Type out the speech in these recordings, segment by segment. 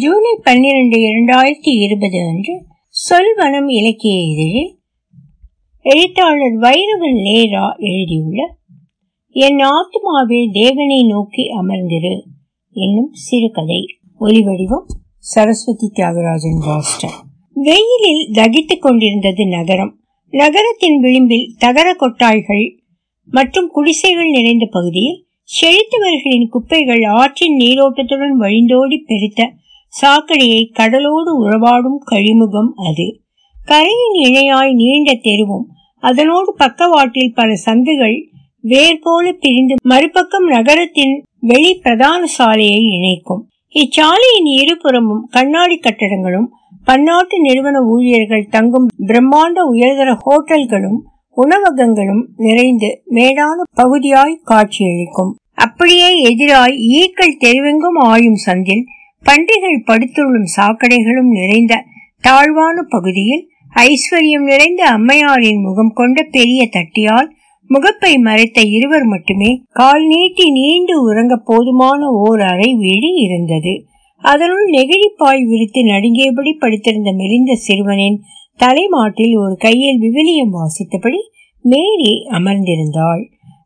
ஜூலை பன்னிரண்டு இரண்டாயிரத்தி இருபது அன்று சொல்வனம் இலக்கிய இதழில் எழுத்தாளர் வைரவன் லேரா எழுதியுள்ள என் ஆத்மாவே தேவனை நோக்கி அமர்ந்திரு என்னும் சிறுகதை. ஒலிவடிவம் சரஸ்வதி தியாகராஜன் பாஸ்டர் வெயிலில் தகித்துக் கொண்டிருந்தது நகரம். நகரத்தின் விளிம்பில் தகர கொட்டாய்கள் மற்றும் குடிசைகள் நிறைந்த பகுதியில் செழித்தவர்களின் குப்பைகள் ஆற்றின் நீரோட்டத்துடன் வழிந்தோடி பெருத்த சாக்கடையை கடலோடு உறவாடும் கழிமுகம் அது. கரையின் இணையாய் நீண்ட தெருவும் அதனோடு பக்கவாட்டில் பல சந்துகள் வேர்போல பிரிந்து மறுபக்கம் நகரத்தின் வெளி பிரதான சாலையை இணைக்கும். இச்சாலையின் இருபுறமும் கண்ணாடி கட்டடங்களும் பன்னாட்டு நிறுவன ஊழியர்கள் தங்கும் பிரம்மாண்ட உயர்தர ஹோட்டல்களும் உணவகங்களும் நிறைந்து மேடான பகுதியாய் காட்சியளிக்கும். அப்படியே எதிராய் ஈக்கள் தெருவெங்கும் ஆயும் சந்தில் பண்டிகள் படுத்துள்ளும் சாக்கடைகளும் நிறைந்த தாழ்வான பகுதியில் ஐஸ்வர்யம் நிறைந்த அம்மையாரின் முகம் கொண்ட பெரிய தட்டியால் முகப்பை மறைத்த இருவர் மட்டுமே கால் நீட்டி நீண்டு உறங்க போதுமான ஓர் அறை வீடு இருந்தது. அதனுள் நெகிழிப்பாய் விரித்து நடுங்கியபடி படுத்திருந்த மெலிந்த சிறுவனின் தலைமாட்டில் ஒரு கையில் விவிலியம் வாசித்தபடி மேரி அமர்ந்திருந்தாள்.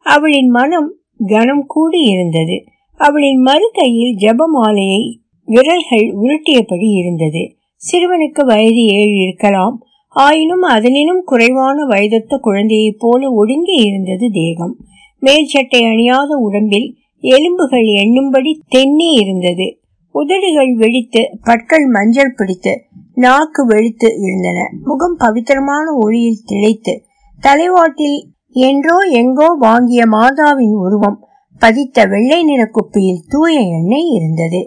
அவளின் மனம் கனம் கூடி இருந்தது. அவளின் மறு கையில் ஜபமாலையை விரல்கள் உருட்டியபடி இருந்தது. சிறுவனுக்கு வயது ஏழு இருக்கலாம். ஆயினும் அதனினும் குறைவான வயதொத்த குழந்தையைப் போல ஒடுங்கி இருந்தது தேகம். மேல் சட்டை அணியாத உடம்பில் எலும்புகள் எண்ணும்படி தென்னி இருந்தது. உதடுகள் வெடித்து பற்கள் மஞ்சள் பிடித்து நாக்கு வெளித்து இருந்தன. முகம் பவித்திரமான ஒளியில் திளைத்து தலைவாட்டில் என்றோ எங்கோ வாங்கிய மாதாவின் உருவம் பதித்த வெள்ளை நிற குப்பியில் தூய எண்ணெய் இருந்தது.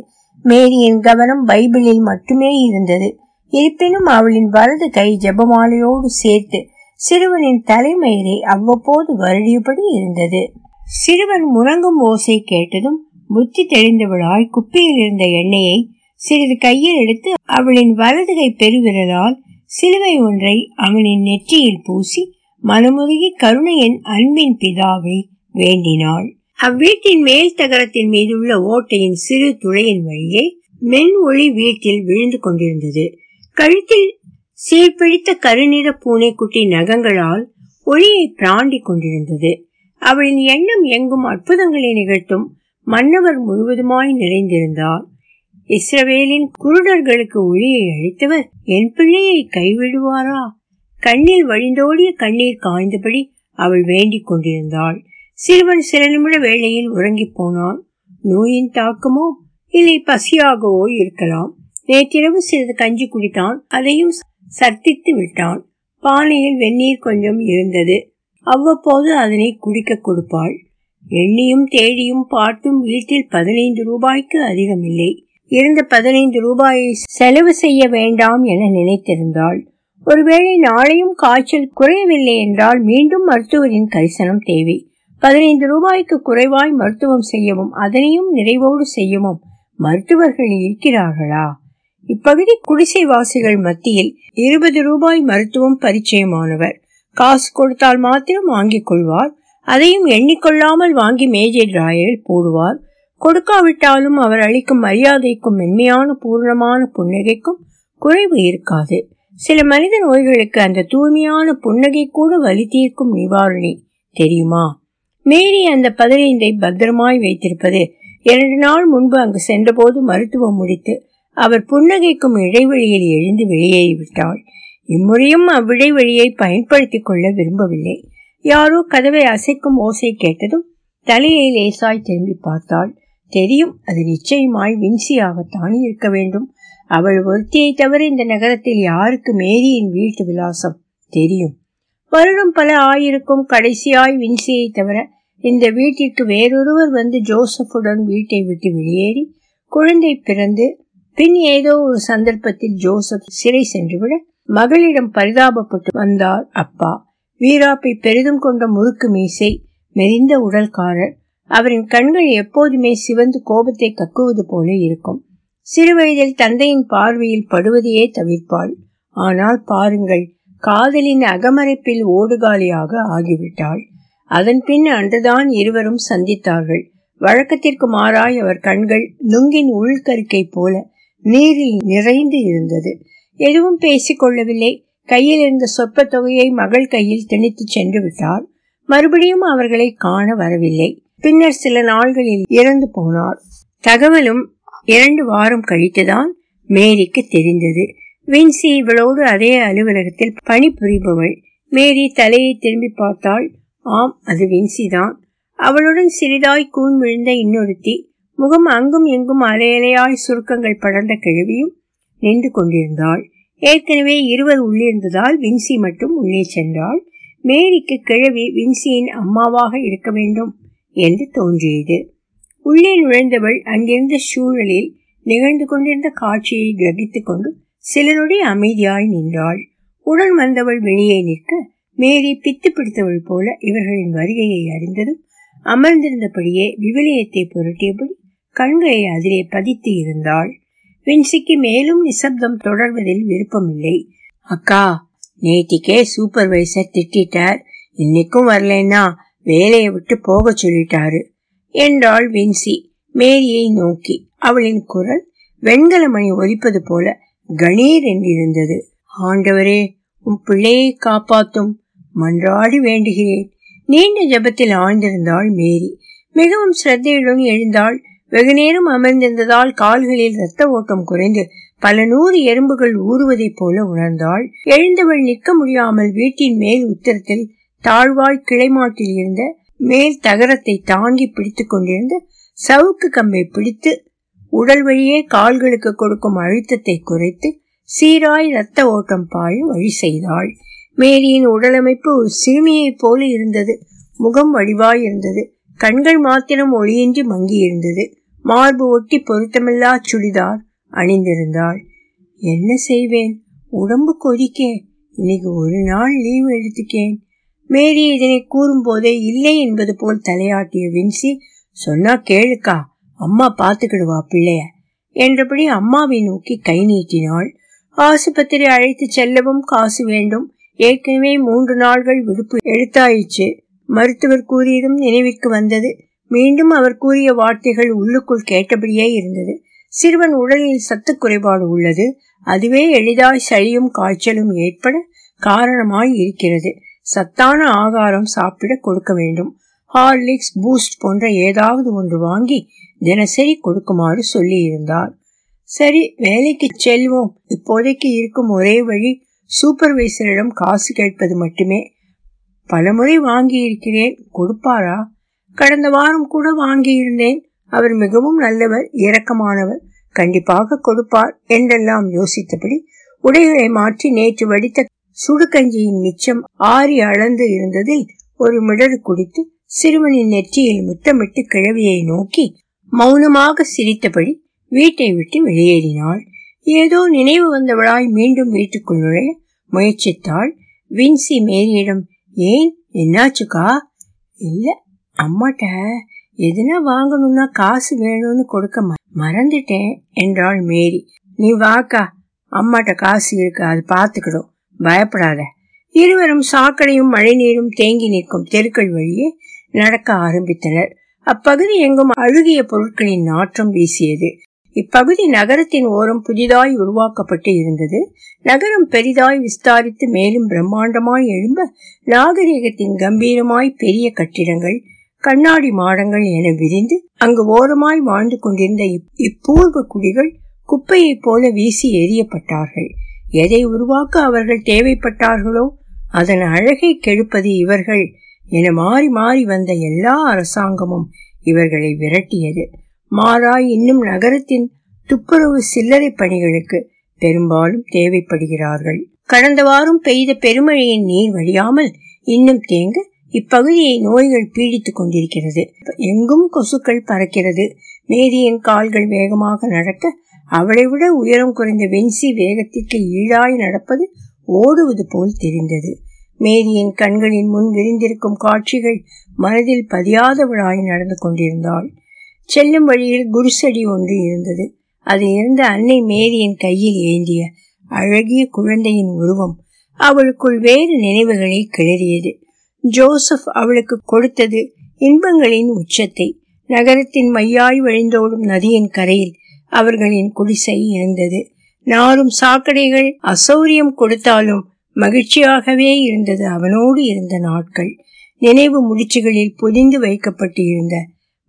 மேரியின் கவனம் பைபிளில் மட்டுமே இருந்தது. இருப்பினும் அவளின் வலது கை ஜபமாலையோடு சேர்த்து சிறுவனின் தலைமயிரை அவ்வப்போது வருடியபடி இருந்தது. சிறுவன் முழங்கும் ஓசை கேட்டதும் புத்தி தெளிந்தவளாய் குப்பியில் இருந்த எண்ணெயை சிறிது கையில் எடுத்து அவளின் வலது கை பெருவிரலால் சிலுவை ஒன்றை அவனின் நெற்றியில் பூசி மனமுருகி கருணையின் அன்பின் பிதாவை வேண்டினாள். அவ்வீட்டின் மேல் தகரத்தின் மீதுள்ள ஓட்டையின் சிறு துளையின் வழியே மென் ஒளி வீட்டில் விழுந்து கொண்டிருந்தது. கழுத்தில் சீர்பிடித்த கருநிற பூனைக்குட்டி நகங்களால் ஒளியை பிராண்டி கொண்டிருந்தது. அவளின் எண்ணம் எங்கும் அற்புதங்களை நிகழ்த்தும் மன்னவர் முழுவதுமாய் நிறைந்திருந்தார். இஸ்ரவேலின் குருடர்களுக்கு ஒளியை அளித்தவர் என் பிள்ளையை கைவிடுவாரா? கண்ணில் வழிந்தோடிய கண்ணீர் காய்ந்தபடி அவள் வேண்டிக் கொண்டிருந்தாள். சிறுவன் சில நிமிட வேளையில் உறங்கி போனான். நோயின் தாக்கமோ இல்லை பசியாகவோ இருக்கலாம். நேற்றிரவு சிறிது கஞ்சி குடித்தான். அதையும் சர்த்தித்து விட்டான். பானையில் வெந்நீர் கொஞ்சம் இருந்தது. அவ்வப்போது அதனை குடிக்க கொடுப்பாள். எண்ணியும் தேடியும் பார்த்தும் வீட்டில் பதினைந்து ரூபாய்க்கு அதிகமில்லை. இருந்த பதினைந்து ரூபாயை செலவு செய்ய வேண்டாம் என நினைத்திருந்தாள். ஒருவேளை நாளையும் காய்ச்சல் குறையவில்லை என்றால் மீண்டும் மருத்துவரின் கரிசனம் தேவை. பதினைந்து ரூபாய்க்கு குறைவாய் மருத்துவம் செய்யவும் அதனையும் நிறைவோடு செய்யவும் மருத்துவர்கள் இருக்கிறார்களா? இப்பகுதி குடிசைவாசிகள் மத்தியில் இருபது ரூபாய் மருத்துவம் பரிச்சயமானவர். காசு கொடுத்தால் மாத்திரம் வாங்கிக் கொள்வார். அதையும் எண்ணிக்கொள்ளாமல் வாங்கி மேஜை டிராயரில் போடுவார். கொடுக்காவிட்டாலும் அவர் அளிக்கும் மரியாதைக்கும் மென்மையான பூர்ணமான புன்னகைக்கும் குறைவு இருக்காது. சில மனித நோய்களுக்கு அந்த தூய்மையான புன்னகை கூட வலி தீர்க்கும் நிவாரணி தெரியுமா? மேரி அந்த பதினைந்தை பத்திரமாய் வைத்திருப்பது. இரண்டு நாள் முன்பு அங்கு சென்றபோது மருத்துவம் முடித்து அவர் புன்னகைக்கும் இடைவெளியில் எழுந்து வெளியேறிவிட்டாள். இம்முறையும் அவ்விடைவெளியை பயன்படுத்தி கொள்ள விரும்பவில்லை. யாரோ கதவை அசைக்கும் ஓசை கேட்டதும் தலையை லேசாய் திரும்பி பார்த்தாள். தெரியும் அது நிச்சயமாய் வின்சியாகத்தான் இருக்க வேண்டும். அவள் ஒருத்தியை தவிர இந்த நகரத்தில் யாருக்கு மேரியின் வீட்டு விலாசம் தெரியும். வருடம் பல ஆயிருக்கும் கடைசியாய் வின்சியை தவிர இந்த வீட்டிற்கு வேறொருவர் வந்து ஜோசப்புடன் வீட்டை விட்டு வெளியேறி குழந்தை பிறந்து பின் ஏதோ ஒரு சந்தர்ப்பத்தில் ஜோசப் சிறை சென்றுவிட மகளிடம் பரிதாபப்பட்டு வந்தார் அப்பா. வீராப்பை பெரிதும் கொண்ட முறுக்கு மீசை மெரிந்த உடல்காரர் அவரின் கண்கள் எப்போதுமே சிவந்து கோபத்தை கக்குவது போல இருக்கும். சிறுவயதில் தந்தையின் பார்வையில் படுவதையே தவிர்ப்பாள். ஆனால் பாருங்கள் காதலின் அகமறைப்பில் ஓடுகாலியாக ஆகிவிட்டாள். அதன் பின் அன்றுதான் இருவரும் சந்தித்தார்கள். வழக்கத்திற்கு மாறாய் அவர் கண்கள் நுங்கின் உள்கருக்கை போல நீரில் நிறைந்து இருந்தது. எதுவும் பேசிக்கொள்ளவில்லை கையில் இருந்த சொற்ப தொகையை மகள் கையில் திணித்து சென்று விட்டார். மறுபடியும் அவர்களை காண வரவில்லை. பின்னர் சில நாள்களில் இறந்து போனார். தகவலும் இரண்டு வாரம் கழித்துதான் மேரிக்கு தெரிந்தது. வின்சி இவளோடு அதே அலுவலகத்தில் பணிபுரிபவள். மேரி தலையை திரும்பி பார்த்தாள். ஆம் அது வின்சி தான் அவளுடன் சிறிதாய் கூன் விழுந்த இன்னொருத்தி முகம் அங்கும் எங்கும் அலையலையாய் சுருக்கங்கள் படர்ந்த கிழவியும் நின்று கொண்டிருந்தாள். ஏற்கனவே இருவர் உள்ளிருந்ததால் வின்சி மட்டும் உள்ளே சென்றாள். மேரிக்கு கிழவி வின்சியின் அம்மாவாக இருக்க வேண்டும் என்று தோன்றியது. உள்ளே நுழைந்தவள் அங்கிருந்த சூழலில் நிகழ்ந்து கொண்டிருந்த காட்சியை கிரகித்துக் கொண்டு சில நொடி அமைதியாய் நின்றாள். உடன் வந்தவள் வெளியே நிற்க மேரி பித்து பிடித்தவள் போல இவர்களின் வருகையை அறிந்ததும் அமர்ந்திருந்தபடியே விவிலியத்தை புரட்டியபடி கண்களை அதிலே பதித்து இருந்தாள். வின்சிக்கு மேலும் நிசப்தம் தொடர்வதில் விருப்பமில்லை. அக்கா நேத்திக்கே சூப்பர்வைசர் திட்டார் இன்னைக்கும் வரலன்னா வேலையை விட்டு போக சொல்லிட்டாரு என்றாள் வின்சி. மேரியை நோக்கி. அவளின் குரல் வெண்கல மணி ஒலிப்பது போல கணீர் என்றிருந்தது. ஆண்டவரே உன் பிள்ளையை காப்பாத்தும். மன்றாடி வேண்டுகிறேன். நீண்ட ஜபத்தில் ஆழ்ந்திருந்தாள் மேரி. மிகவும் சிரத்தையுடன் எழுந்தாள். வெகுநேரம் அமர்ந்திருந்ததால் கால்களில் இரத்த ஓட்டம் குறைந்து பல நூறு எறும்புகள் ஊறுவதைப் போல உணர்ந்தாள். எழுந்தவள் நிற்க முடியாமல் வீட்டின் மேல் உத்தரத்தில் தாழ்வாய் கிளைமாட்டில் இருந்த மேல் தகரத்தை தாங்கி பிடித்துக் கொண்டிருந்த சவுக்கு கம்பை பிடித்து உடல் வழியே கால்களுக்கு கொடுக்கும் அழுத்தத்தை குறைத்து சீராய் இரத்த ஓட்டம் பாய வழி செய்தாள். மேரியின் உடலமைப்பு ஒரு சிறுமியைப் போல இருந்தது. முகம் வடிவாய் இருந்தது. கண்கள் மாத்திரம் ஒளியின்றி மங்கி இருந்தது. மார்பு ஒட்டி பொருத்தமில்லா சுடிதார் அணிந்திருந்தாள். என்ன செய்வேன்? உடம்பு கொதிக்க. இன்னைக்கு ஒரு நாள் லீவ் எடுத்துக்கேன். மேரி இதனை கூறும் போதே இல்லை என்பது போல் தலையாட்டிய வின்சி சொன்னா கேளுக்கா. அம்மா பாத்துக்கிடுவா பிள்ளைய என்றபடி அம்மாவை நோக்கி கை நீட்டினாள். ஆசுபத்திரி அழைத்து செல்லவும் காசு வேண்டும். ஏற்கனவே மூன்று நாள்கள் விடுப்பு எடுத்தாயிற்று. மருத்துவர் கூறியதும் நினைவிற்கு வந்தது. மீண்டும் அவர் கூறிய வார்த்தைகள் உள்ளுக்குள் கேட்டபடியே இருந்தது. சிறுவன் உடலில் சத்து குறைபாடு உள்ளது. அதுவே எளிதாய் சளியும் காய்ச்சலும் ஏற்பட காரணமாய் இருக்கிறது. சத்தான ஆகாரம் சாப்பிட கொடுக்க வேண்டும். ஹார்லிக்ஸ் பூஸ்ட் போன்ற ஏதாவது ஒன்று வாங்கி தினசரி கொடுக்குமாறு சொல்லி இருந்தார் சரி வேலைக்கு செல்வோம். இப்போதைக்கு இருக்கும் ஒரே வழி சூப்பர்வைசரிடம் காசு கேட்பது மட்டுமே. பலமுறை வாங்கி இருக்கிறேன் கொடுப்பாரா? கடந்த வாரம் கூட வாங்கியிருந்தேன். அவர் மிகவும் நல்லவர் இரக்கமானவர். கண்டிப்பாக கொடுப்பார் என்றெல்லாம் யோசித்தபடி உடைகளை மாற்றி நேற்று வடித்த சுடுகஞ்சியின் மிச்சம் ஆறி அளந்து இருந்ததில் ஒரு மிடறு குடித்து சிறுவனின் நெற்றியில் முத்தமிட்டு கிழவியை நோக்கி மௌனமாக சிரித்தபடி வீட்டை விட்டு வெளியேறினாள். ஏதோ நினைவு வந்தவளாய் மீண்டும் வீட்டுக்குள் நுழைய முயற்சித்தாள். வின்சி மேரியிடம் ஏன்? என்னாச்சுக்கா? இல்ல அம்மாட்ட எதுனா வாங்கணும்னா காசு வேணும்னு கொடுக்க மறந்துட்டேன் என்றாள் மேரி. நீ வாக்கா அம்மாட்ட காசு இருக்கு அது பாத்துக்கிடும் பயப்படாத. இருவரும் சாக்கடையும் மழைநீரும் தேங்கி நிற்கும் தெருக்கள் வழியே நடக்க ஆரம்பித்தனர். அப்பகுதி எங்கும் அழுகிய பொருட்களின் நாற்றம் வீசியது. இப்பகுதி நகரத்தின் ஓரம் புதிதாய் உருவாக்கப்பட்டு இருந்தது. நகரம் பெரிதாய் விஸ்தாரித்து மேலும் பிரம்மாண்டமாய் எழும்ப நாகரிகத்தின் கம்பீரமாய் பெரிய கட்டிடங்கள் கண்ணாடி மாடங்கள் என விரிந்து அங்கு ஓரமாய் வாழ்ந்து கொண்டிருந்த இப்பூர்வ குடிகள் குப்பையைப் போல வீசி எரியப்பட்டார்கள் எதை உருவாக்க அவர்கள் தேவைப்பட்டார்களோ அதன் அழகை கெடுப்பது இவர்கள் என மாறி மாறி வந்த எல்லா அரசாங்கமும் இவர்களை விரட்டியது. மாறாய் இன்னும் நகரத்தின் துப்புரவு சில்லறை பணிகளுக்கு பெரும்பாலும் தேவைப்படுகிறார்கள். கடந்த வாரம் பெய்த பெருமழையின் நீர் வழியாமல் இன்னும் தேங்க இப்பகுதியை நோய்கள் பீடித்துக் கொண்டிருக்கிறது. எங்கும் கொசுக்கள் பறக்கிறது. மேரியின் கால்கள் வேகமாக நடக்க அவளை விட உயரம் குறைந்த வென்சி வேகத்திற்கு ஈழாய் நடப்பது ஓடுவது போல் தெரிந்தது. மேரியின் கண்களின் முன் விரிந்திருக்கும் காட்சிகள் மனதில் பதியாதவளாய் நடந்து கொண்டிருந்தாள். செல்லும் வழியில் குருசடி ஒன்று இருந்தது. அது இருந்த அன்னை மேரியின் கையில் ஏந்திய அழகிய குழந்தையின் உருவம் அவளுக்குள் வேறு நினைவுகளை கிளறியது. ஜோசப் அவளுக்கு கொடுத்தது இன்பங்களின் உச்சத்தை. நகரத்தின் மையாய் வழிந்தோடும் நதியின் கரையில் அவர்களின் குடிசை இருந்தது. நாரும் சாக்கடைகள் அசௌரியம் கொடுத்தாலும் மகிழ்ச்சியாகவே இருந்தது அவனோடு இருந்த நாட்கள். நினைவு முடிச்சுகளில் பொதிந்து வைக்கப்பட்டு இருந்த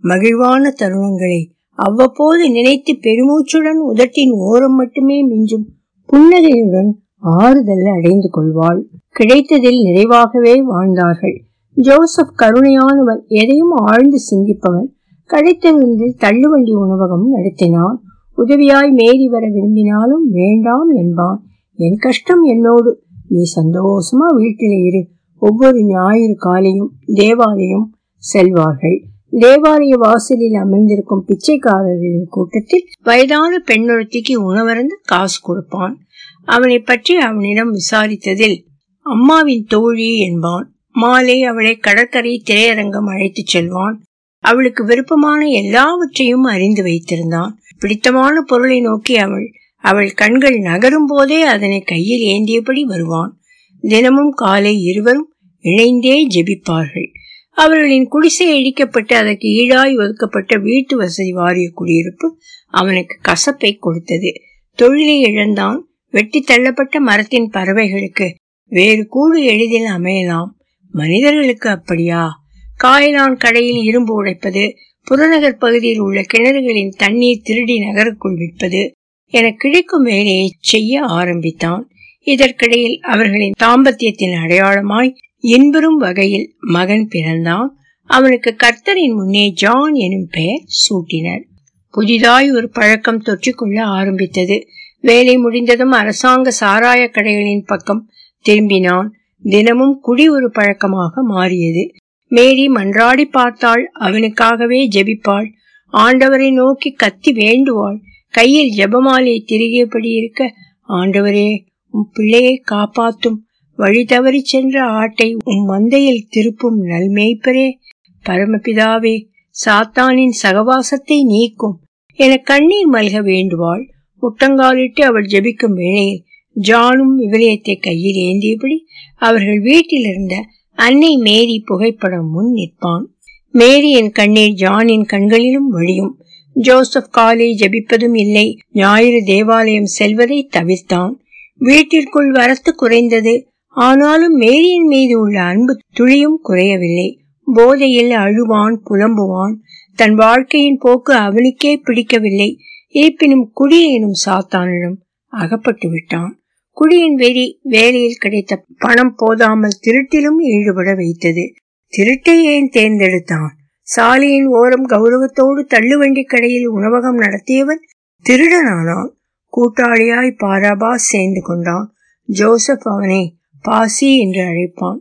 மகிழ்வான தருணங்களை அவ்வப்போது நினைத்து பெருமூச்சுடன் உதட்டின் ஓரம் மட்டுமே மிஞ்சும் புன்னகையுடன் ஆறுதல் அடைந்து கொள்வாள். கிடைத்ததில் நிறைவாகவே வாழ்ந்தார்கள். ஜோசப் கருணையானவன் எதையும் ஆழ்ந்து சிந்திப்பவன் கடைத்தெருவில் தள்ளுவண்டி உணவகம் நடத்தினான். உதவியாய் மேறி வர விரும்பினாலும் வேண்டாம் என்பான். என் கஷ்டம் என்னோடு நீ சந்தோஷமா வீட்டில் இரு. ஒவ்வொரு ஞாயிறு காலையும் தேவாலயம் செல்வார்கள். தேவாலய வாசலில் அமர்ந்திருக்கும் பிச்சைக்காரர்களின் கூட்டத்தில் வயதான பெண்ணொருத்திக்கு உணவருந்து காசு கொடுப்பான். அவனை பற்றி அவனிடம் விசாரித்ததில் அம்மாவின் தோழி என்பான். மாலை அவளை கடற்கரை திரையரங்கம் அழைத்துச் செல்வான். அவளுக்கு விருப்பமான எல்லாவற்றையும் அறிந்து வைத்திருந்தான். பிடித்தமான பொருளை நோக்கி அவள் அவள் கண்கள் நகரும் போதே அதனை கையில் ஏந்தியபடி வருவான். தினமும் காலை இருவரும் இணைந்தே ஜெபிப்பார்கள். அவர்களின் குடிசை இழிக்கப்பட்டு அதற்கு ஈடாய் ஒதுக்கப்பட்ட வீட்டு வசதி வாரிய குடியிருப்பு அவனுக்கு கசப்பை கொடுத்தது. தொழிலை இழந்தான். வெட்டி தள்ளப்பட்ட மரத்தின் பறவைகளுக்கு வேறு கூடு எளிதில் அமையலாம். மனிதர்களுக்கு அப்படியா? காயலான் கடையில் இரும்பு உடைப்பது புறநகர் பகுதியில் உள்ள கிணறுகளின் தண்ணீர் திருடி நகருக்குள் விற்பது என கிடைக்கும் வேலையை செய்ய ஆரம்பித்தான். இதற்கிடையில் அவர்களின் தாம்பத்தியத்தின் அடையாளமாய் இன்பெறும் வகையில் மகன் பிறந்தான். அவனுக்கு கர்த்தரின் முன்னே ஜான் எனும் பெயர் சூட்டினர். புதிதாய் ஒரு பழக்கம் தொற்றிக்கொள்ள ஆரம்பித்தது. வேலை முடிந்ததும் அரசாங்க சாராய கடைகளின் பக்கம் திரும்பினான். தினமும் குடி ஒரு பழக்கமாக மாறியது. மேரி மன்றாடி பார்த்தாள். அவனுக்காகவே ஜெபிப்பாள். ஆண்டவரை நோக்கி கத்தி வேண்டுவாள். கையில் ஜபமாலை திருகியபடி இருக்க ஆண்டவரே உம் பிள்ளையை காப்பாத்தும். வழி தவறி சென்ற ஆட்டை உம் மந்தையில் திருப்பும் நல்மேய்ப்பரே. பரமபிதாவே சாத்தானின் சகவாசத்தை நீக்கும். என கண்ணீர் மல்க வேண்டுவாள். முட்டங்காலிட்டு அவள் ஜெபிக்கும் வேளையில் ஜானும் விவரயத்தை கையில் ஏந்தியபடி அவர்கள் வீட்டில் இருந்த அன்னை மேரி புகைப்படம் முன் நிற்பான். மேரியின் கண்ணீர் ஜானின் கண்களிலும் வழியும் ஜோசப் காலை ஜபிப்பதும் இல்லை. ஞாயிறு தேவாலயம் செல்வதை தவிர்த்தான். வீட்டிற்குள் வரத்து குறைந்தது. ஆனாலும் மேரியின் மீது உள்ள அன்பு துளியும் குறையவில்லை. போதையில் அழுவான் புலம்புவான். தன் வாழ்க்கையின் போக்கு அவனுக்கே பிடிக்கவில்லை. இருப்பினும் குடி எனும் சாத்தானிடம் அகப்பட்டு விட்டான். குடியின் வெறி வேலையில் கிடைத்த பணம் போதாமல் திருட்டிலும் ஈடுபட வைத்தது. திருட்டை ஏன் தேர்ந்தெடுத்தான்? சாலையின் ஓரம் கௌரவத்தோடு தள்ளுவண்டி கடையில் உணவகம் நடத்தியவன் திருடனானான் கூட்டாளியாய் பாராபா சேர்ந்து கொண்டான். ஜோசப் அவனை பாசி என்று அழைப்பான்.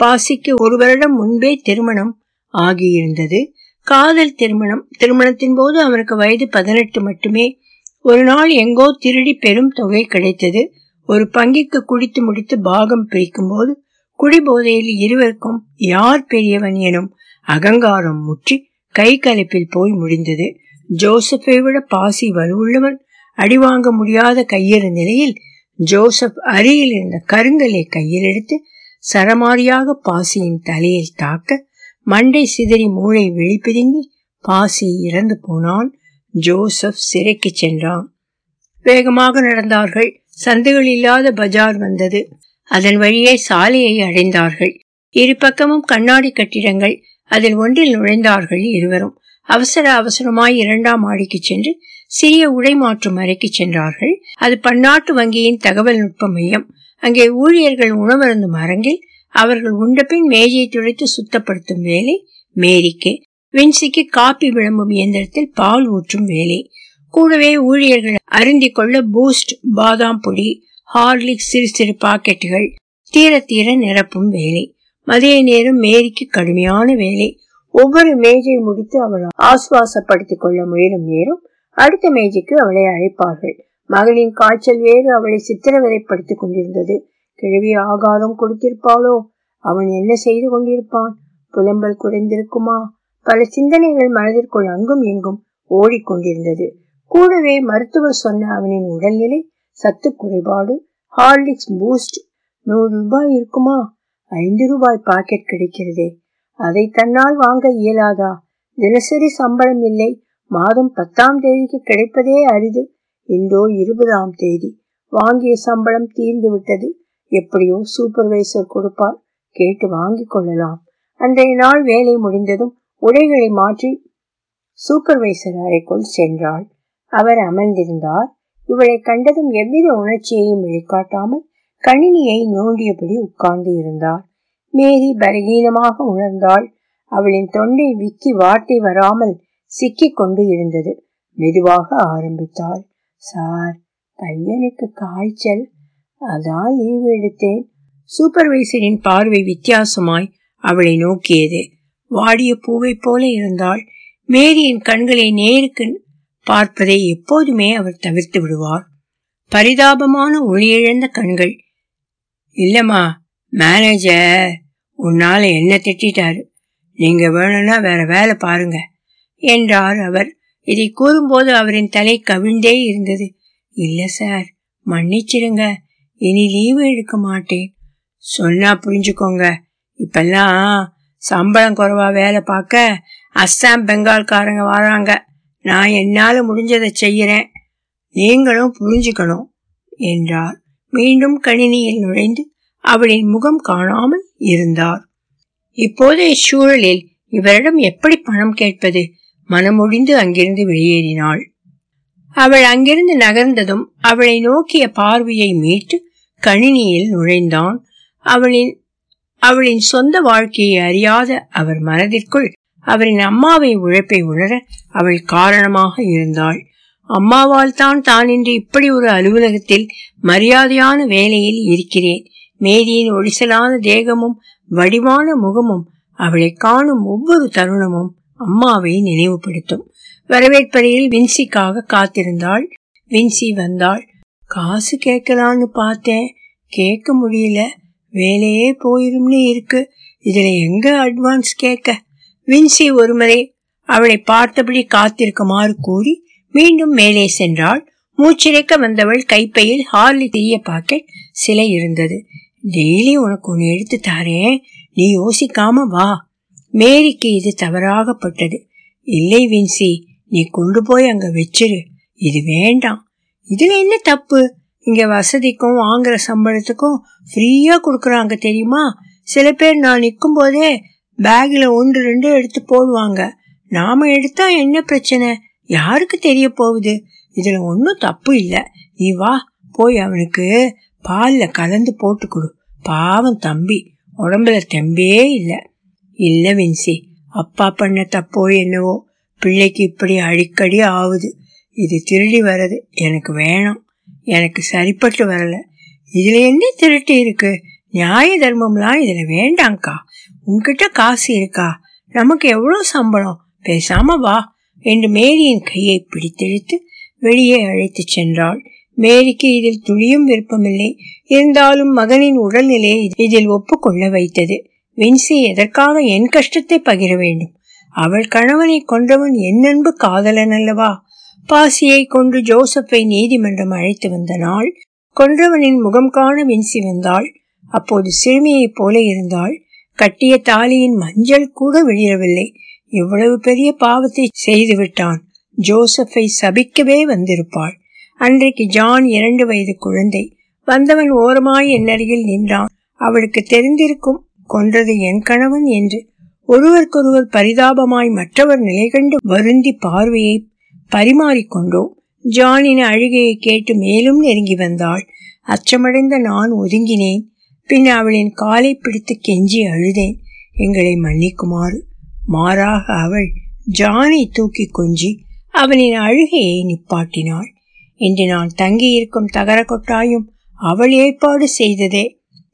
பாசிக்கு ஒரு வருடம் முன்பே திருமணம் ஆகியிருந்தது. காதல் திருமணம் திருமணத்தின் போது அவனுக்கு வயது பதினெட்டு மட்டுமே. ஒரு நாள் எங்கோ திருடி பெரும் தொகை கிடைத்தது. ஒரு பங்கிக்கு குடித்து முடித்து பாகம் பிரிக்கும் போது குடிபோதையில் இருவருக்கும் யார் பெரியவன் எனும் அகங்காரம் முற்றி கை கலப்பில் போய் முடிந்தது. ஜோசப்பை விட பாசி வலுவுள்ளவன் அடிவாங்க முடியாத கையெறு நிலையில் ஜோசப் அருகில் இருந்த கருங்கலை கையில் எடுத்து சரமாரியாக பாசியின் தலையில் தாக்க மண்டை சிதறி மூளை வெளிப்பிதுங்கி பாசி இறந்து போனான். ஜோசப் சிறைக்கு சென்றான். வேகமாக நடந்தார்கள். சந்தைகள் இல்லாத பஜார் வந்தது. அதன் வழியே சாலையை அடைந்தார்கள். இரு பக்கமும் கண்ணாடி கட்டிடங்கள் அதில் ஒன்றில் நுழைந்தார்கள் இருவரும். அவசர அவசரமாய் இரண்டாம் மாடிக்கு சென்று சிறிய உடை மாற்றும் அறைக்கு சென்றார்கள். அது பன்னாட்டு வங்கியின் தகவல் நுட்ப மையம். அங்கே ஊழியர்கள் உணவருந்தும் அரங்கில் அவர்கள் உண்டபின் மேஜையை துடைத்து சுத்தப்படுத்தும் வேலை மேரிக்கு. வின்சிக்கு காப்பி விளம்பும் இயந்திரத்தில் பால் ஊற்றும் வேலை. கூடவே ஊழியர்கள் அருந்தி கொள்ள பூஸ்ட் பாதாம் பொடி ஹார்லிக்ஸ் சிறு சிறு பாக்கெட்டுகள் தீர தீர நிரப்பும் வேலை. மதிய நேரம் மேரிக்கு கடுமையான வேலை. ஒவ்வொரு மேஜை முடித்து அவள் ஆசுவாசப்படுத்திக் கொள்ள முயலும் நேரம் அடுத்த மேஜைக்கு அவளை அழைப்பார்கள். மகளின் காய்ச்சல் வேறு அவளை சித்திரவதைப்படுத்திக் கொண்டிருந்தது. கிழவி ஆகாரம் கொடுத்திருப்பாளோ? அவன் என்ன செய்து கொண்டிருப்பான்? புலம்பல் குறைந்திருக்குமா? பல சிந்தனைகள் மனதிற்குள் அங்கும் எங்கும் ஓடிக்கொண்டிருந்தது. கூடவே மருத்துவர் சொன்ன அவனின் உடல்நிலை சத்து குறைபாடு ஹார்லிக்ஸ் பூஸ்ட் நூறு ரூபாய் இருக்குமா? ஐந்து ரூபாய் பாக்கெட் கிடைக்கிறதே. அதை தன்னால் வாங்க இயலாதா? தினசரி சம்பளம் இல்லை. மாதம் பத்தாம் தேதிக்கு கிடைப்பதே அரிது. இன்றோ இருபதாம் தேதி. வாங்கிய சம்பளம் தீர்ந்து விட்டது. எப்படியோ சூப்பர்வைசர் கொடுப்பார். கேட்டு வாங்கிக் கொள்ளலாம். அன்றைய நாள் வேலை முடிந்ததும் உடைகளை மாற்றி சூப்பர்வைசர் அறைக்குள் சென்றாள். அவர் அமர்ந்திருந்தார். இவளை கண்டதும் எவ்வித உணர்ச்சியையும் வெளிக்காட்டாமல் கணினியை நோண்டியபடி உட்கார்ந்து இருந்தார் மேரி பலகீனமாக உணர்ந்தாள். அவளின் தொண்டை விக்கி வார்த்தை வராமல் சிக்கிக் கொண்டு இருந்தது. மெதுவாக ஆரம்பித்தாள். சார் பையனுக்கு காய்ச்சல். அதான் லீவு எடுத்தேன். சூப்பர்வைசரின் பார்வை வித்தியாசமாய் அவளை நோக்கியது. வாடிய பூவை போல இருந்தாள். மேரியின் கண்களை நேருக்கு பார்ப்பதை எப்போதுமே அவர் தவிர்த்து விடுவார். பரிதாபமான ஒளியிழந்த கண்கள் இல்லம்மா மேனேஜர் உன்னால என்ன திட்டாரு நீங்க வேணும்னா வேற வேலை பாருங்க என்றார் அவர். இதை கூறும்போது அவரின் தலை கவிழ்ந்தே இருந்தது. இல்ல சார் மன்னிச்சிருங்க இனி லீவு எடுக்க மாட்டேன். சொன்னா புரிஞ்சுக்கோங்க இப்பெல்லாம் சம்பளம் குறைவா வேலை பார்க்க அஸ்ஸாம் பெங்கால்காரங்க வராங்க. நான் என்னால முடிஞ்சதை செய்யறேன். நீங்களும் புரிஞ்சுக்கணும் என்றார். மீண்டும் கணினியில் நுழைந்து அவளின் முகம் காணாமல் இருந்தார். இப்போதைய சூழலில் இவரிடம் எப்படி பணம் கேட்பது? மனமுடிந்து அங்கிருந்து வெளியேறினாள். அவள் அங்கிருந்து நகர்ந்ததும் அவளை நோக்கிய பார்வையை மீட்டு கணினியில் நுழைந்தான். அவளின் அவளின் சொந்த வாழ்க்கையை அறியாத அவர் மனதிற்குள் அவரின் அம்மாவை உழைப்பை உணர அவள் காரணமாக இருந்தாள். அம்மாவால் தான் தான் இன்று இப்படி ஒரு அலுவலகத்தில் மரியாதையான வேலையில் இருக்கிறேன். மேதியின் ஒடிசலான தேகமும் வடிவான முகமும் அவளை காணும் ஒவ்வொரு தருணமும் அம்மாவை நினைவுபடுத்தும். வரவேற்பறையில் வின்சிக்காக காத்திருந்தாள். வின்சி வந்தாள். காசு கேட்கலான்னு பார்த்தேன். கேட்க முடியல. வேலையே போயிரும்னு இருக்கு. இதுல எங்க அட்வான்ஸ் கேட்க? வின்சி ஒருமுறை அவளை பார்த்தபடி காத்திருக்குமாறு கூறி மீண்டும் மேலே சென்றாள். மூச்சிறைக்க வந்தவள் கைப்பையில் ஹார்லி தீய பாக்கெட் சிலை இருந்தது. டெய்லி உனக்கு ஒன்று எடுத்து தாரேன் நீ யோசிக்காம வா. மேரிக்கு இது தவறாகப்பட்டது. இல்லை வின்சி நீ கொண்டு போய் அங்க வச்சிரு. இது வேண்டாம். இதுல என்ன தப்பு? இங்க வசதிக்கும் வாங்குற சம்பளத்துக்கும் ஃப்ரீயா கொடுக்கறாங்க தெரியுமா? சில பேர் நான் நிற்கும் போதே பேக்ல ஒன்று ரெண்டு எடுத்து போடுவாங்க. நாம எடுத்தா என்ன பிரச்சனை? யாருக்கு தெரிய போகுது? இதுல ஒன்றும் தப்பு இல்லை. நீ வா போய் அவனுக்கு பால்ல கலந்து போட்டு கொடு பாவம் தம்பி உடம்புல தெம்பே இல்லை. இல்ல வின்சி அப்பா பண்ண தப்போ என்னவோ? பிள்ளைக்கு இப்படி அடிக்கடி ஆகுது இது திருடி வர்றது எனக்கு வேணாம். எனக்கு சரிப்பட்டு வரல. இதுல என்ன திருட்டு இருக்கு? நியாய தர்மம்லாம் இதுல வேண்டாங்க்கா உன்கிட்ட காசு இருக்கா? நமக்கு எவ்வளோ சம்பளம்? பேசாம வா. என்று மேரியின் கையை பிடித்திழுத்து வெளியே அழைத்து சென்றாள். மேரிக்கு இதில் துளியும் விருப்பமில்லை. இருந்தாலும் மகனின் உடல்நிலையை இதில் ஒப்புக்கொள்ள வைத்தது. வின்சி எதற்காக என் கஷ்டத்தை பகிர வேண்டும்? அவள் கணவனை கொன்றவன் என் அன்பு காதலன் அல்லவா? பாசியை கொண்டு ஜோசப்பை நீதிமன்றம் அழைத்து வந்த நாள் கொன்றவனின் முகம் காண வின்சி வந்தாள். அப்போது சிறுமியைப் போல இருந்தாள். கட்டிய தாலியின் மஞ்சள் கூட விழியவில்லை. இவ்வளவு பெரிய பாவத்தை செய்து விட்டான் ஜோசப்பை சபிக்கவே வந்திருப்பாள். அன்றைக்கு ஜான் இரண்டு வயது குழந்தை. வந்தவன் ஓரமாய் என்னருகில் நின்றான். அவளுக்கு தெரிந்திருக்கும் கொன்றது என் கணவன் என்று. ஒருவருக்கொருவர் பரிதாபமாய் மற்றவர் நிலை கண்டு வருந்தி பார்வையை பரிமாறிக்கொண்டோம் ஜானின் அழுகையை கேட்டு மேலும் நெருங்கி வந்தாள். அச்சமடைந்த நான் ஒதுங்கினேன். பின் அவளின் காலை பிடித்து கெஞ்சி அழுதேன். எங்களை மன்னிக்குமாறு. மாறாக அவள் ஜானை தூக்கி கொஞ்சி அவனின் அழுகையை நிப்பாட்டினாள். இன்று நான் தங்கியிருக்கும் தகர கொட்டாயும் அவள் ஏற்பாடு செய்ததே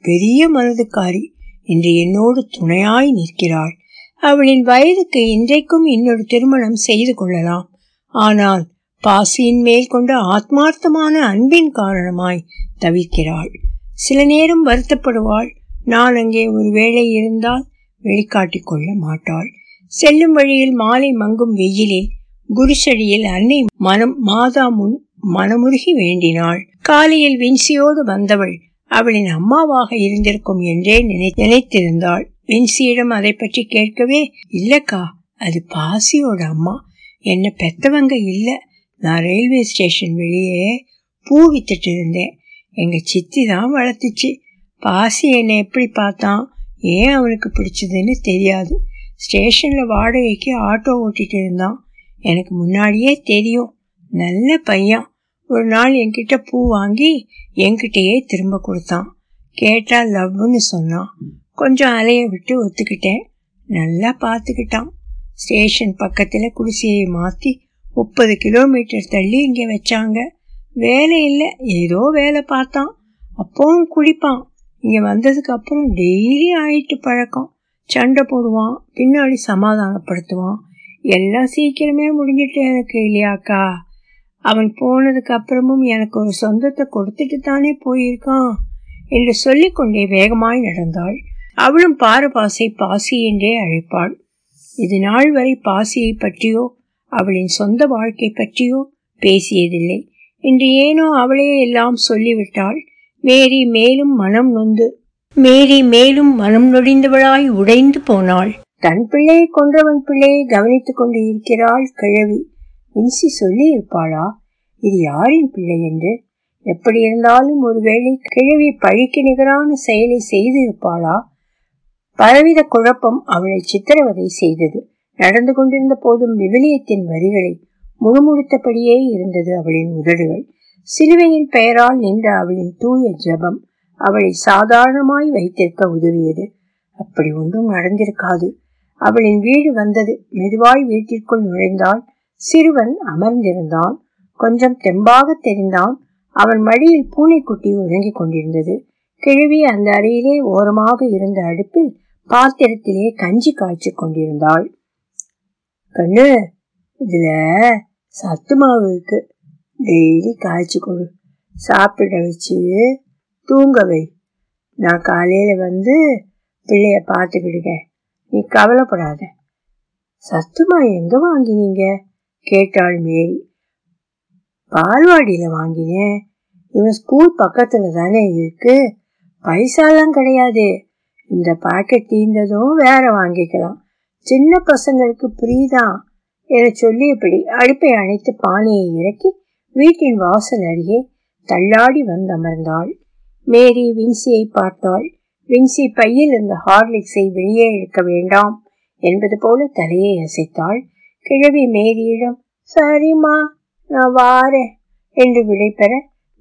பெரிய மனதுக்காரி. இன்று என்னோடு துணையாய் நிற்கிறாள். அவளின் வயதுக்கு இன்றைக்கும் இன்னொரு திருமணம் செய்து கொள்ளலாம். ஆனால் பாசியின் மேல் கொண்ட ஆத்மார்த்தமான அன்பின் காரணமாய் தவிர்க்கிறாள் சில நேரம் வருத்தப்படுவாள். நான் அங்கே ஒருவேளை இருந்தால் வெளிக்காட்டிக் கொள்ள மாட்டாள். செல்லும் வழியில் மாலை மங்கும் வெயிலில் குருசடியில் அன்னை மனம் மாதா முன் மனமுருகி வேண்டினாள். காலையில் வின்சியோடு வந்தவள் அவளின் அம்மாவாக இருந்திருக்கும் என்றே நினை நினைத்திருந்தாள். வின்சியிடம் அதை பற்றி கேட்கவே இல்லக்கா அது பாசியோட அம்மா. என்னை பெத்தவங்க இல்லை. நான் ரயில்வே ஸ்டேஷன் வெளியே பூ வித்துட்டு இருந்தேன். எங்கள் சித்தி தான் வளர்த்துச்சு. பாசி என்னை எப்படி பார்த்தான்? ஏன் அவனுக்கு பிடிச்சதுன்னு தெரியாது. ஸ்டேஷனில் வாடகைக்கு ஆட்டோ ஓட்டிட்டு இருந்தான். எனக்கு முன்னாடியே தெரியும். நல்ல பையன். ஒரு நாள் என்கிட்ட பூ வாங்கி என்கிட்டயே திரும்ப கொடுத்தான். கேட்டா லவ்னு சொன்னான். கொஞ்சம் அலைய விட்டு ஒத்துக்கிட்டேன். நல்லா பார்த்துக்கிட்டான். ஸ்டேஷன் பக்கத்தில் குடிசையை மாற்றி முப்பது கிலோமீட்டர் தள்ளி இங்கே வச்சாங்க. வேலை இல்லை ஏதோ வேலை பார்த்தான். அப்பவும் குடிப்பான். இங்கே வந்ததுக்கு அப்புறம் டெய்லி ஆயிட்டு பழக்கம். சண்டை போடுவான் பின்னாடி சமாதானப்படுத்துவான். எல்லாம் சீக்கிரமே முடிஞ்சிட்டு எனக்கு இல்லையாக்கா அவன் போனதுக்கு அப்புறமும் எனக்கு ஒரு சொந்தத்தை கொடுத்துட்டு தானே போயிருக்கான் என்று சொல்லிக்கொண்டே வேகமாய் நடந்தாள். அவளும் பாரபாசை பாசி என்றே அழைப்பாள். இது நாள் வரை பாசியை பற்றியோ அவளின் சொந்த வாழ்க்கை பற்றியோ பேசியதில்லை. இன்று ஏனோ அவளே எல்லாம் சொல்லிவிட்டாள். மேரி மேலும் மனம் நொந்து மேரி மேலும் மனம் நொடிந்தவளாய் உடைந்து போனாள். தன் பிள்ளையை கொன்றவன் பிள்ளையை கவனித்துக் கொண்டு இருக்கிறாள் கிழவி. வின்சி சொல்லி இருப்பாளா இது யாரின் பிள்ளை என்று? எப்படி இருந்தாலும் ஒருவேளை கிழவி பழிக்கு நிகரான செயலை செய்து இருப்பாளா பலவித குழப்பம் அவளை சித்திரவதை செய்தது. நடந்து கொண்டிருந்த போதும் விவிலியத்தின் வரிகளை முழுமுழுத்தபடியே இருந்தது அவளின் உதடுகள். சிலுவையின் பெயரால் நின்ற அவளின் தூய ஜபம். அவளை சாதாரணமாய் வைத்திருக்க உதவியது. அப்படி ஒன்றும் நடந்திருக்காது. அவளின் வீடு வந்தது மெதுவாய் வீட்டிற்குள் நுழைந்தாள். சிறுவன் அமர்ந்திருந்தான். கொஞ்சம் தெம்பாக தெரிந்தான். அவன் மடியில் பூனைக்குட்டி உறங்கிக் கொண்டிருந்தது. கிழவி அந்த அறையிலே ஓரமாக இருந்த அடுப்பில் பாத்திரத்திலே கஞ்சி காய்ச்சி கொண்டிருந்தாள். கண்ணு இதுல சத்து மாவு இருக்கு. டெய்லி காய்ச்சி கொடு. சாப்பிட வச்சு தூங்க வை நான் காலையில வந்து பிள்ளைய பார்த்துக்கிடுங்க. நீ கவலைப்படாத. சத்துமா எங்க வாங்கினீங்க? கேட்டாள் மேரி. பால்வாடியில வாங்கினேன். இவன் ஸ்கூல் பக்கத்துல தானே இருக்கு. பைசாலாம் கிடையாது. இந்த பாக்கெட் தீர்ந்ததும் வேற வாங்கிக்கலாம். சின்ன பசங்களுக்கு புரியுதான் என இப்படி அடுப்பை அணைத்து பானையை இறக்கி வீட்டின் வாசல் அருகே தள்ளாடி வந்தமர்ந்தாள் மேரி வின்சியை பார்த்தாள். வின்சி பையில் இருந்த ஹார்லிக்ஸை வெளியே இழுக்க வேண்டாம் என்பது போல தலையை அசைத்தாள். கிழவி மேரியிடம் சரிம்மா நான் வாரேன் என்று விடைபெற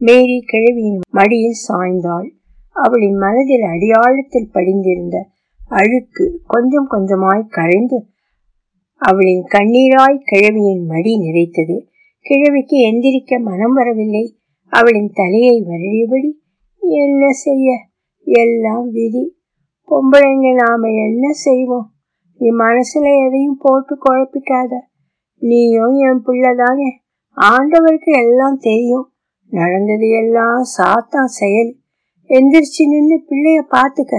மேரி கிழவியின் மடியில் சாய்ந்தாள். அவளின் மனதில் அடியாழத்தில் படிந்திருந்த அழுக்கு கொஞ்சம் கொஞ்சமாய் கரைந்து அவளின் கண்ணீராய் கிழவியின் மடி நிறைத்தது. கிழவிக்கு எந்திரிக்க மனம் வரவில்லை. அவளின் தலையை வருடியபடி என்ன செய்ய? எல்லாம் விதி. பொம்பளைங்க நாம என்ன செய்வோம்? நீ மனசுல எதையும் போட்டு குழப்பிக்காத. நீயும் என் பிள்ளைதானே ஆண்டவருக்கு எல்லாம் தெரியும். நடந்தது எல்லாம் சாத்தான் செயல். எந்திரிச்சு நின்று பிள்ளைய பாத்துக்க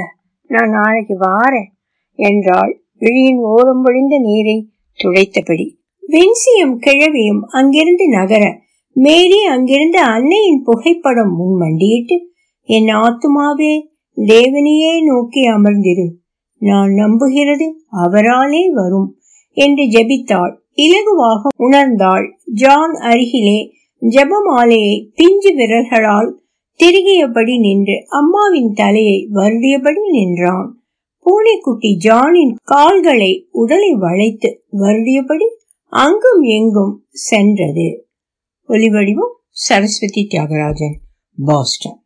நான் நாளைக்கு வாரேன். என்றாள் விழியின் ஓரம் பொழிந்த நீரை துடைத்தபடி. வின்சியும் கிழவியும் அங்கிருந்து நகர மேரி அங்கிருந்து அன்னையின் புகைப்படம் முன் மண்டியிட்டு என் ஆத்துமாவே தேவனையே நோக்கி அமர்ந்திரு. நான் நம்புகிறது அவராலே வரும் என்று ஜெபித்தாள். இலகுவாக உணர்ந்தாள். ஜான் அருகிலே ஜபமாலையை பிஞ்சு விரல்களால் திருகியபடி நின்று அம்மாவின் தலையை வருடியபடி நின்றான். பூனைக்குட்டி ஜானின் கால்களை உடலை வளைத்து வருடியபடி அங்கும் எங்கும் சென்றது. ஒலிவடிவம் சரஸ்வதி தியாகராஜன் பாஸ்டன்.